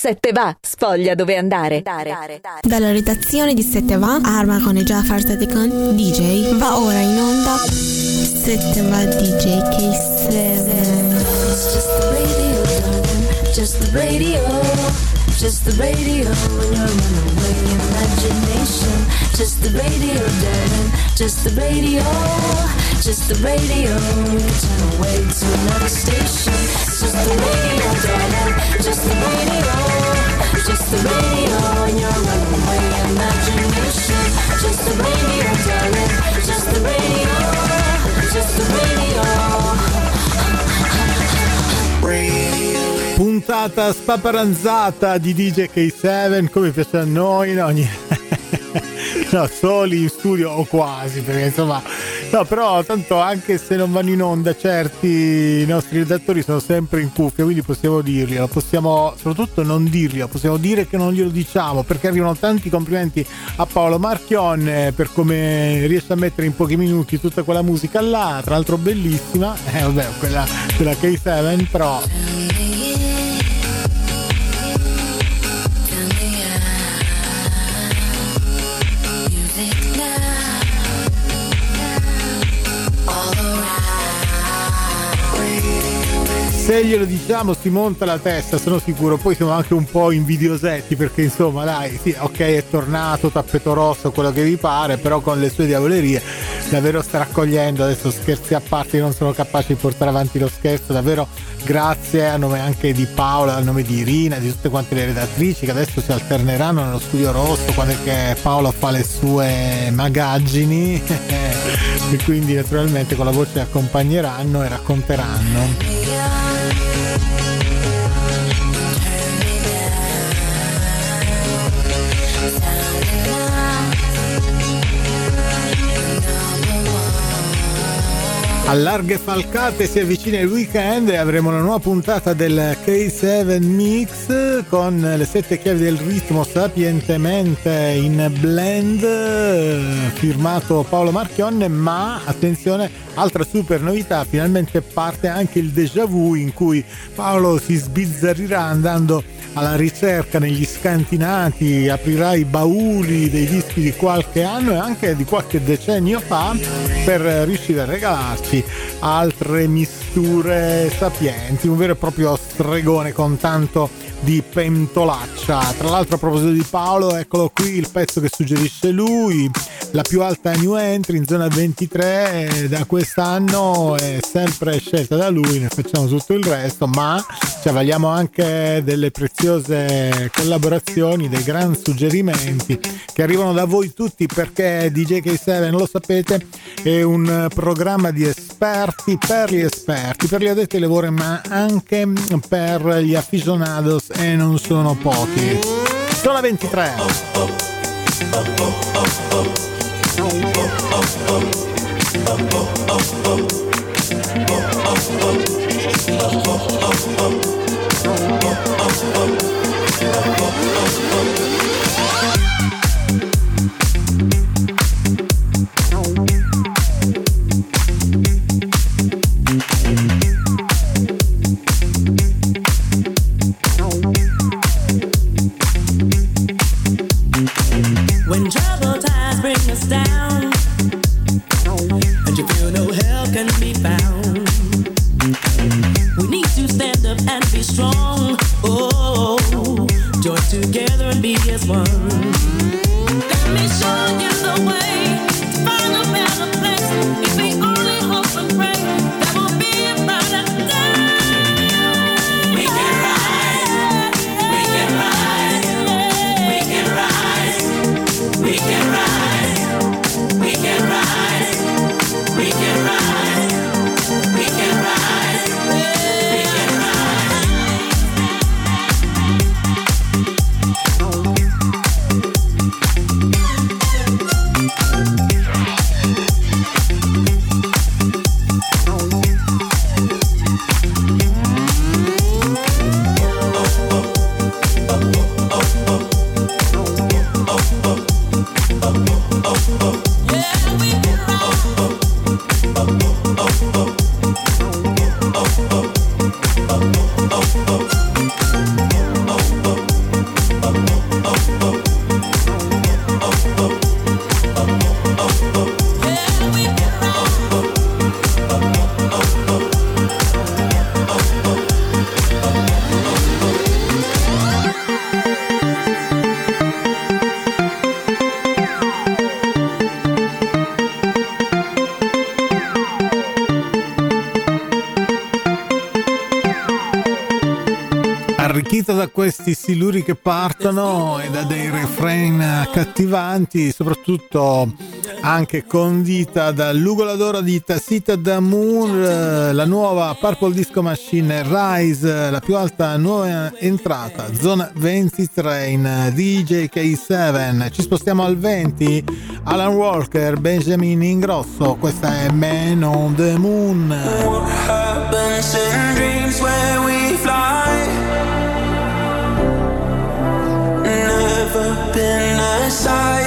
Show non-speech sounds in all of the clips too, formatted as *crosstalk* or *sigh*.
7 va, spoglia dove andare. Dalla redazione di 7 va, Arma con e Jafar Satikon, DJ, va ora in onda 7 va DJ K7. Just the radio, just the radio when you're runaway imagination. Just the radio, darling, just the radio, just the radio. Turn away to another station. Just the radio, darling, just the radio, just the radio when you're runaway imagination. Just the radio, darling, just the radio, just the radio. Puntata spaparanzata di DJ K7 come piace a noi in ogni... *laughs* no, soli in studio o quasi, perché insomma... No, però tanto anche se non vanno in onda certi nostri redattori sono sempre in cuffia, quindi possiamo dirglielo, possiamo soprattutto non dirglielo, possiamo dire che non glielo diciamo, perché arrivano tanti complimenti a Paolo Marchionne per come riesce a mettere in pochi minuti tutta quella musica là, tra l'altro bellissima, eh vabbè, quella della K7, però... se glielo diciamo si monta la testa, sono sicuro. Poi siamo anche un po' invidiosetti perché insomma, dai, sì, ok, è tornato tappeto rosso, quello che vi pare, però con le sue diavolerie davvero sta raccogliendo. Adesso scherzi a parte, non sono capace di portare avanti lo scherzo, davvero grazie a nome anche di Paola, a nome di Irina, di tutte quante le redattrici che adesso si alterneranno nello studio rosso quando è che Paolo fa le sue magaggini *laughs* e quindi naturalmente con la voce accompagneranno e racconteranno. A larghe falcate si avvicina il weekend e avremo una nuova puntata del K7 Mix con le sette chiavi del ritmo sapientemente in blend firmato Paolo Marchionne ma attenzione altra super novità finalmente parte anche il déjà vu in cui Paolo si sbizzarrirà andando alla ricerca negli scantinati aprirà i bauli dei dischi di qualche anno e anche di qualche decennio fa per riuscire a regalarci altre misture sapienti, un vero e proprio stregone con tanto di pentolaccia. Tra l'altro a proposito di Paolo, eccolo qui il pezzo che suggerisce lui, la più alta new entry in zona 23 da quest'anno è sempre scelta da lui, ne facciamo tutto il resto, ma ci avvaliamo anche delle preziose collaborazioni, dei gran suggerimenti che arrivano da voi tutti perché DJ K7, lo sapete, è un programma di esperti per gli esperti, per gli addetti ai lavori, ma anche per gli aficionados e non sono pochi. Sono 23. When questi siluri che partono e da dei refrain accattivanti, soprattutto anche condita dall'Ugola d'oro di Tacita Damour, la nuova Purple Disco Machine Rise, la più alta nuova entrata, zona 23 in DJ K7. Ci spostiamo al 20, Alan Walker, Benjamin Ingrosso, questa è Man on the Moon. What happens in dreams where we fly? side.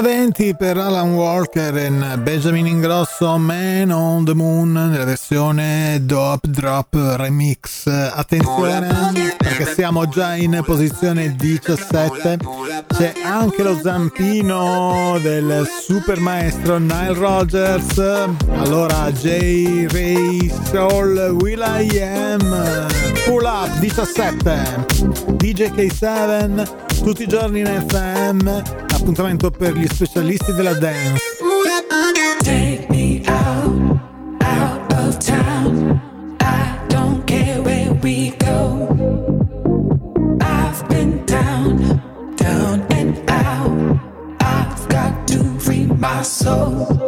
2020 per Alan Walker e Benjamin Ingrosso Man on the Moon nella versione Dop Drop Remix. Attenzione perché siamo già in posizione 17. C'è anche lo zampino del super maestro Nile Rogers. Allora J. Ray Soul Will I Am Pull Up 17 DJ K7 tutti i giorni in FM appuntamento per gli specialisti della dance. Take me out, out of town. I don't care where we go. I've been down, down and out. I've got to free my soul.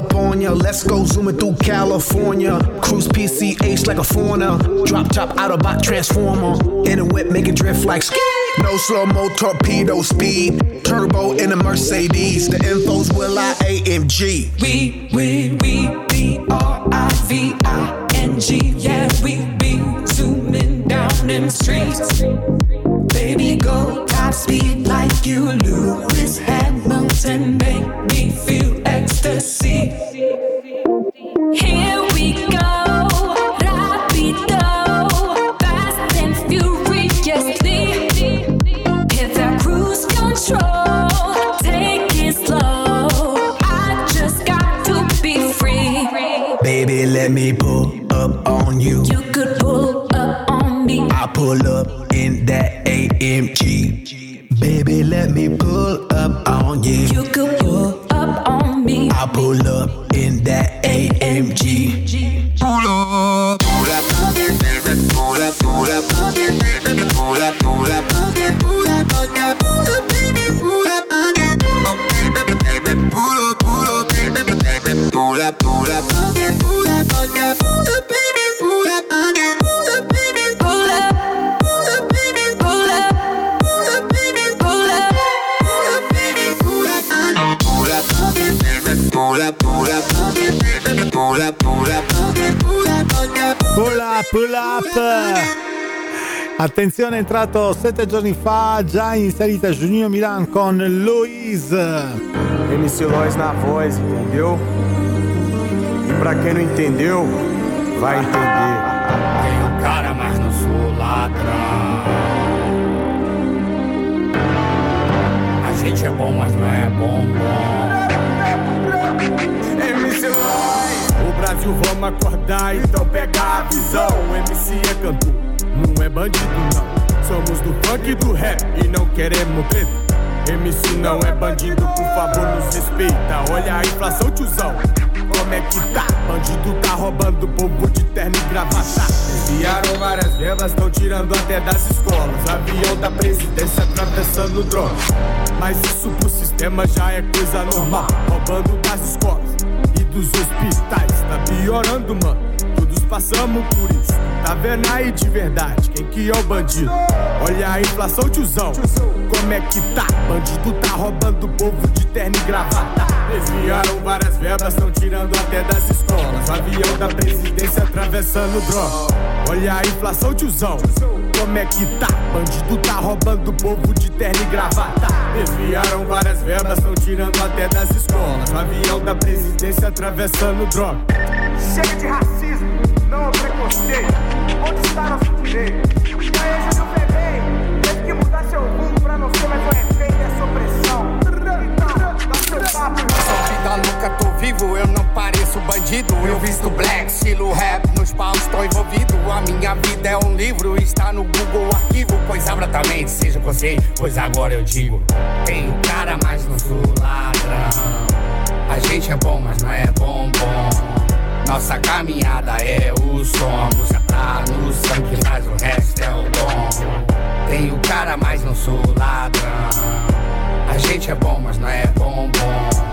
California. Let's go zooming through California. Cruise PCH like a foreigner. Drop top out of transformer. In a whip, make it drift like ski. No slow mo torpedo speed. Turbo in a Mercedes. The info's will I AMG. We, we, we, B R I V I N G. Yeah, we be zooming down them streets. Baby, go top speed like you Lewis Hamilton. Make me feel Baby, let me pull up on you. You could I pull up in that AMG. Attenzione, è entrato sette giorni fa, già in salita Juninho Milan con Luiz. MC Lois na voz, entendeu? E pra quem não entendeu, vai entender. Um cara, mas não sou ladrão. A gente é bom, mas não é bom, bom. MC Lois! Brasil vamos acordar, então pega a visão. MC é cantor, não é bandido não. Somos do funk e do rap e não queremos treta. MC não é bandido, por favor nos respeita. Olha a inflação, tiozão. Como é que tá? Bandido tá roubando povo de terno e gravata. Desviaram várias verbas, estão tirando até das escolas. Avião da presidência atravessando o drone. Mas isso pro sistema já é coisa normal. Roubando das escolas dos hospitais. Tá piorando, mano. Todos passamos por isso. Tá vendo aí de verdade quem que é o bandido? Olha a inflação, tiozão. Como é que tá? Bandido tá roubando o povo de terno e gravata. Desviaram várias verbas, estão tirando até das escolas. Avião da presidência atravessando o drone. Olha a inflação, tiozão. Como é que tá? Bandido tá roubando o povo de terno e gravata. Desviaram várias verbas, estão tirando até das escolas. Avião da presidência atravessando o drone. Chega de racismo, não é preconceito. Onde está nosso direito? Vida louca, tô vivo, eu não pareço bandido. Eu visto black, estilo rap, nos paus tô envolvido. A minha vida é um livro, está no Google Arquivo. Pois abra mente, seja consciente, pois agora eu digo: Tem um cara, mas não sou ladrão. A gente é bom, mas não é bom, bom. Nossa caminhada é o som, a música tá no sangue, mas o resto é o dom. O cara, mas não sou ladrão. A gente é bom, mas não é bom, bom.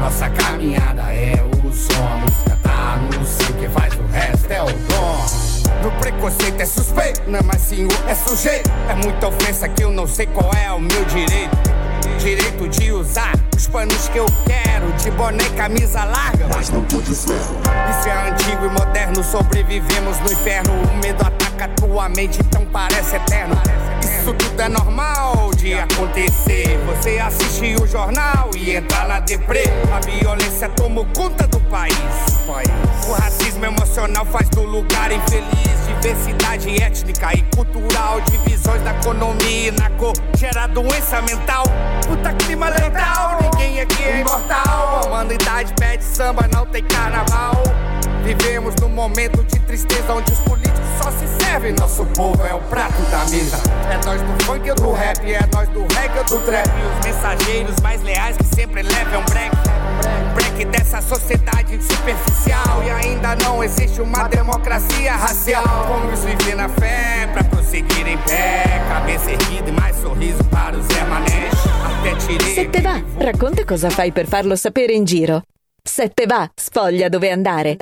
Nossa caminhada é o som, a música tá no sangue, faz o resto é o dom. No preconceito é suspeito, não é mais senhor, é sujeito. É muita ofensa que eu não sei qual é o meu direito. Direito de usar os panos que eu quero, de boné e camisa larga. Mas não tudo isso é antigo e moderno, sobrevivemos no inferno. O medo ataca tua mente, então parece eterno. Isso tudo é normal de acontecer. Você assiste o jornal e entra na deprê. A violência tomou conta do país. O racismo emocional faz do lugar infeliz. Diversidade étnica e cultural. Divisões da economia e na cor. Gera doença mental. Puta clima letal. Ninguém aqui é imortal. A humanidade pede samba, não tem carnaval. Vivemos num momento de tristeza onde os políticos só se servem. Nosso povo é o prato da mesa. É nós do funk ou do rap, é nós do reggae ou do trap. E os mensageiros mais leais que sempre levam break. Um break dessa sociedade superficial. E ainda não existe uma democracia racial. Vamos viver na fé pra prosseguir em pé. Cabeça erguida e mais sorriso para os Zé Manés. Até tirei. Se te va, racconta cosa fai per farlo sapere in giro. 7 va, spoglia dove andare.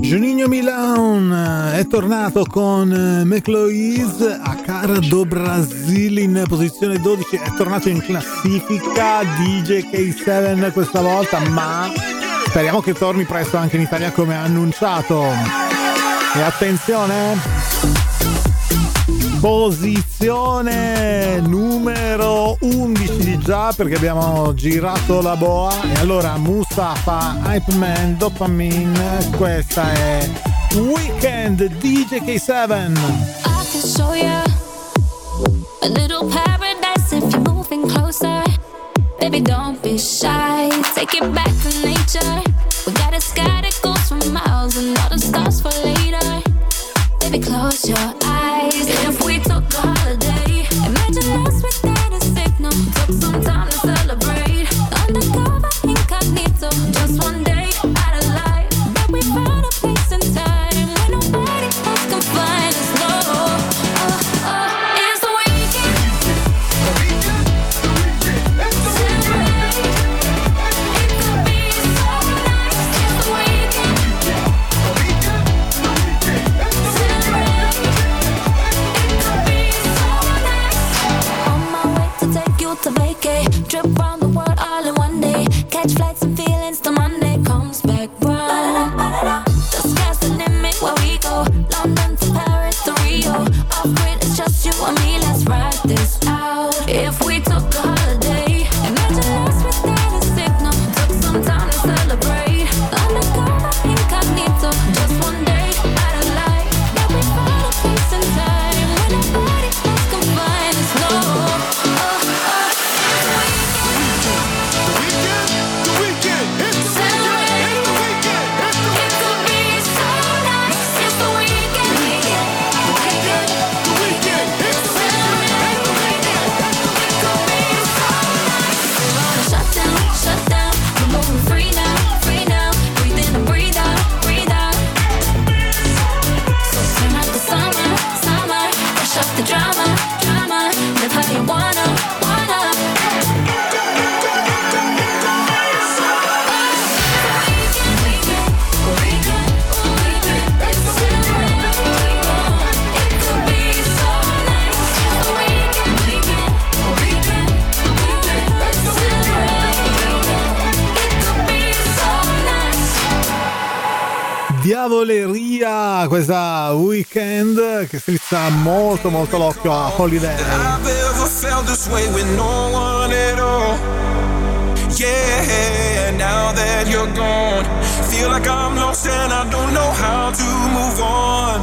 Juninho Milan è tornato con McLoise a cara do Brasil in posizione 12, è tornato in classifica DJ K7 questa volta, ma speriamo che torni presto anche in Italia come annunciato. E attenzione! Posizione numero 11 di già perché abbiamo girato la boa e allora Mustafa, Hype Man, Dopamine, questa è Weekend DJ K7. I can show you a little paradise if you're moving closer. Baby, don't be shy. Take it back to nature. We got a sky that goes for miles and all the stars for later. Baby, close your eyes. If we took a holiday, imagine us without a signal. Some Diavoleria, questa weekend che strizza molto molto l'occhio a Holiday. Yeah, now that you're gone, feel like I'm lost and I don't know how to move on.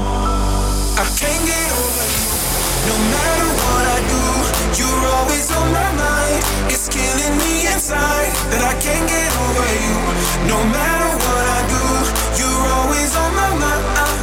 I can't get over you, no matter what I do. You're always on my mind, it's killing me inside that I can't get over you. No matter what I do,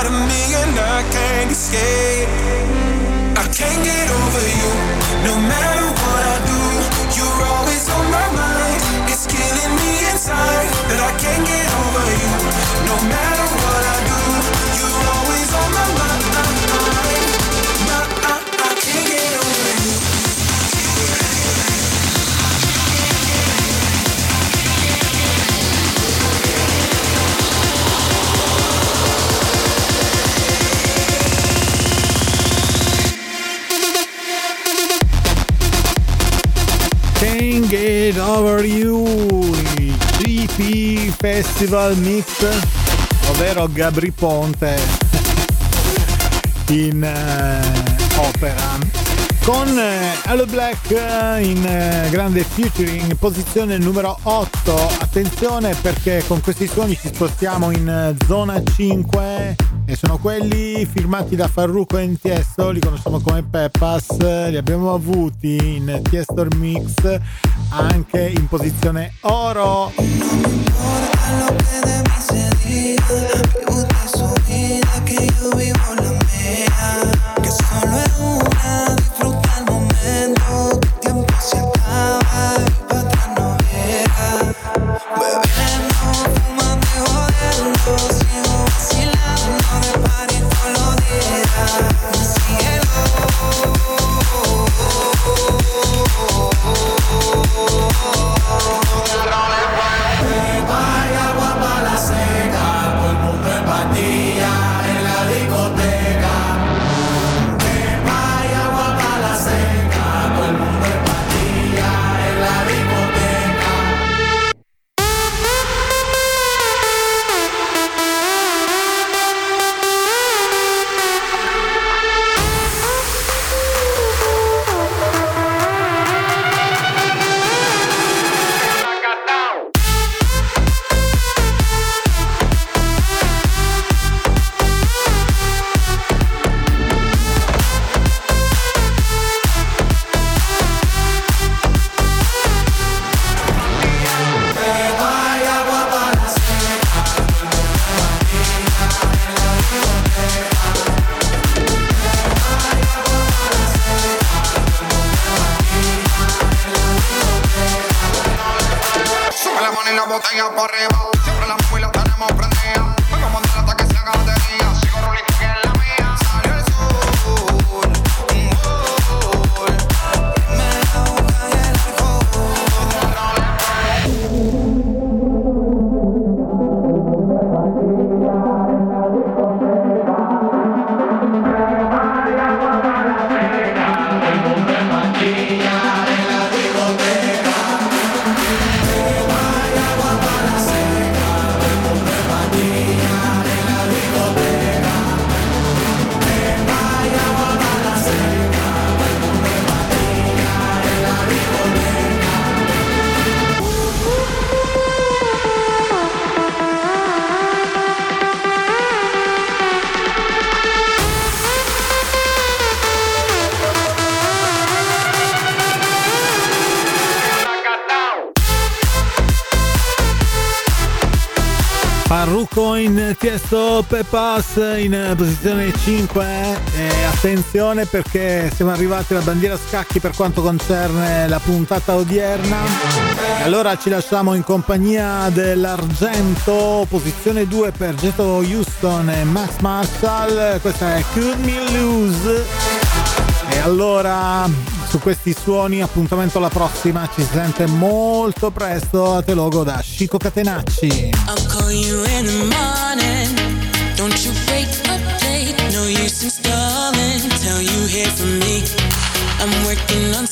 inside of me and I can't escape. I can't get over you. No matter Festival Mix, ovvero Gabri Ponte in uh, opera con eh, Hello Black eh, in eh, grande featuring posizione numero 8 attenzione perché con questi suoni ci spostiamo in zona 5 e sono quelli firmati da Farruko e Tiesto li conosciamo come Peppas li abbiamo avuti in Tiesto Mix anche in posizione oro la botella por arriba. Siempre la mueve la tenemos prendida. In Tiesto Pepas in posizione 5 e attenzione perché siamo arrivati alla bandiera scacchi per quanto concerne la puntata odierna. E allora ci lasciamo in compagnia dell'argento posizione 2 per Getto Houston e Max Marshall. Questa è Could Me Lose? E allora su questi suoni. Appuntamento alla prossima. Ci si sente molto presto. A te logo da Chico Catenacci. I'll call you in the morning. Don't you wake up late No use in stalling. Till you hear from me. I'm working on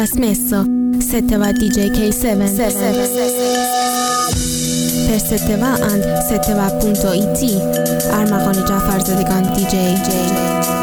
sarà smesso. 7 va DJ K7. 7. Per 7 va and J. J. J. J. J. J.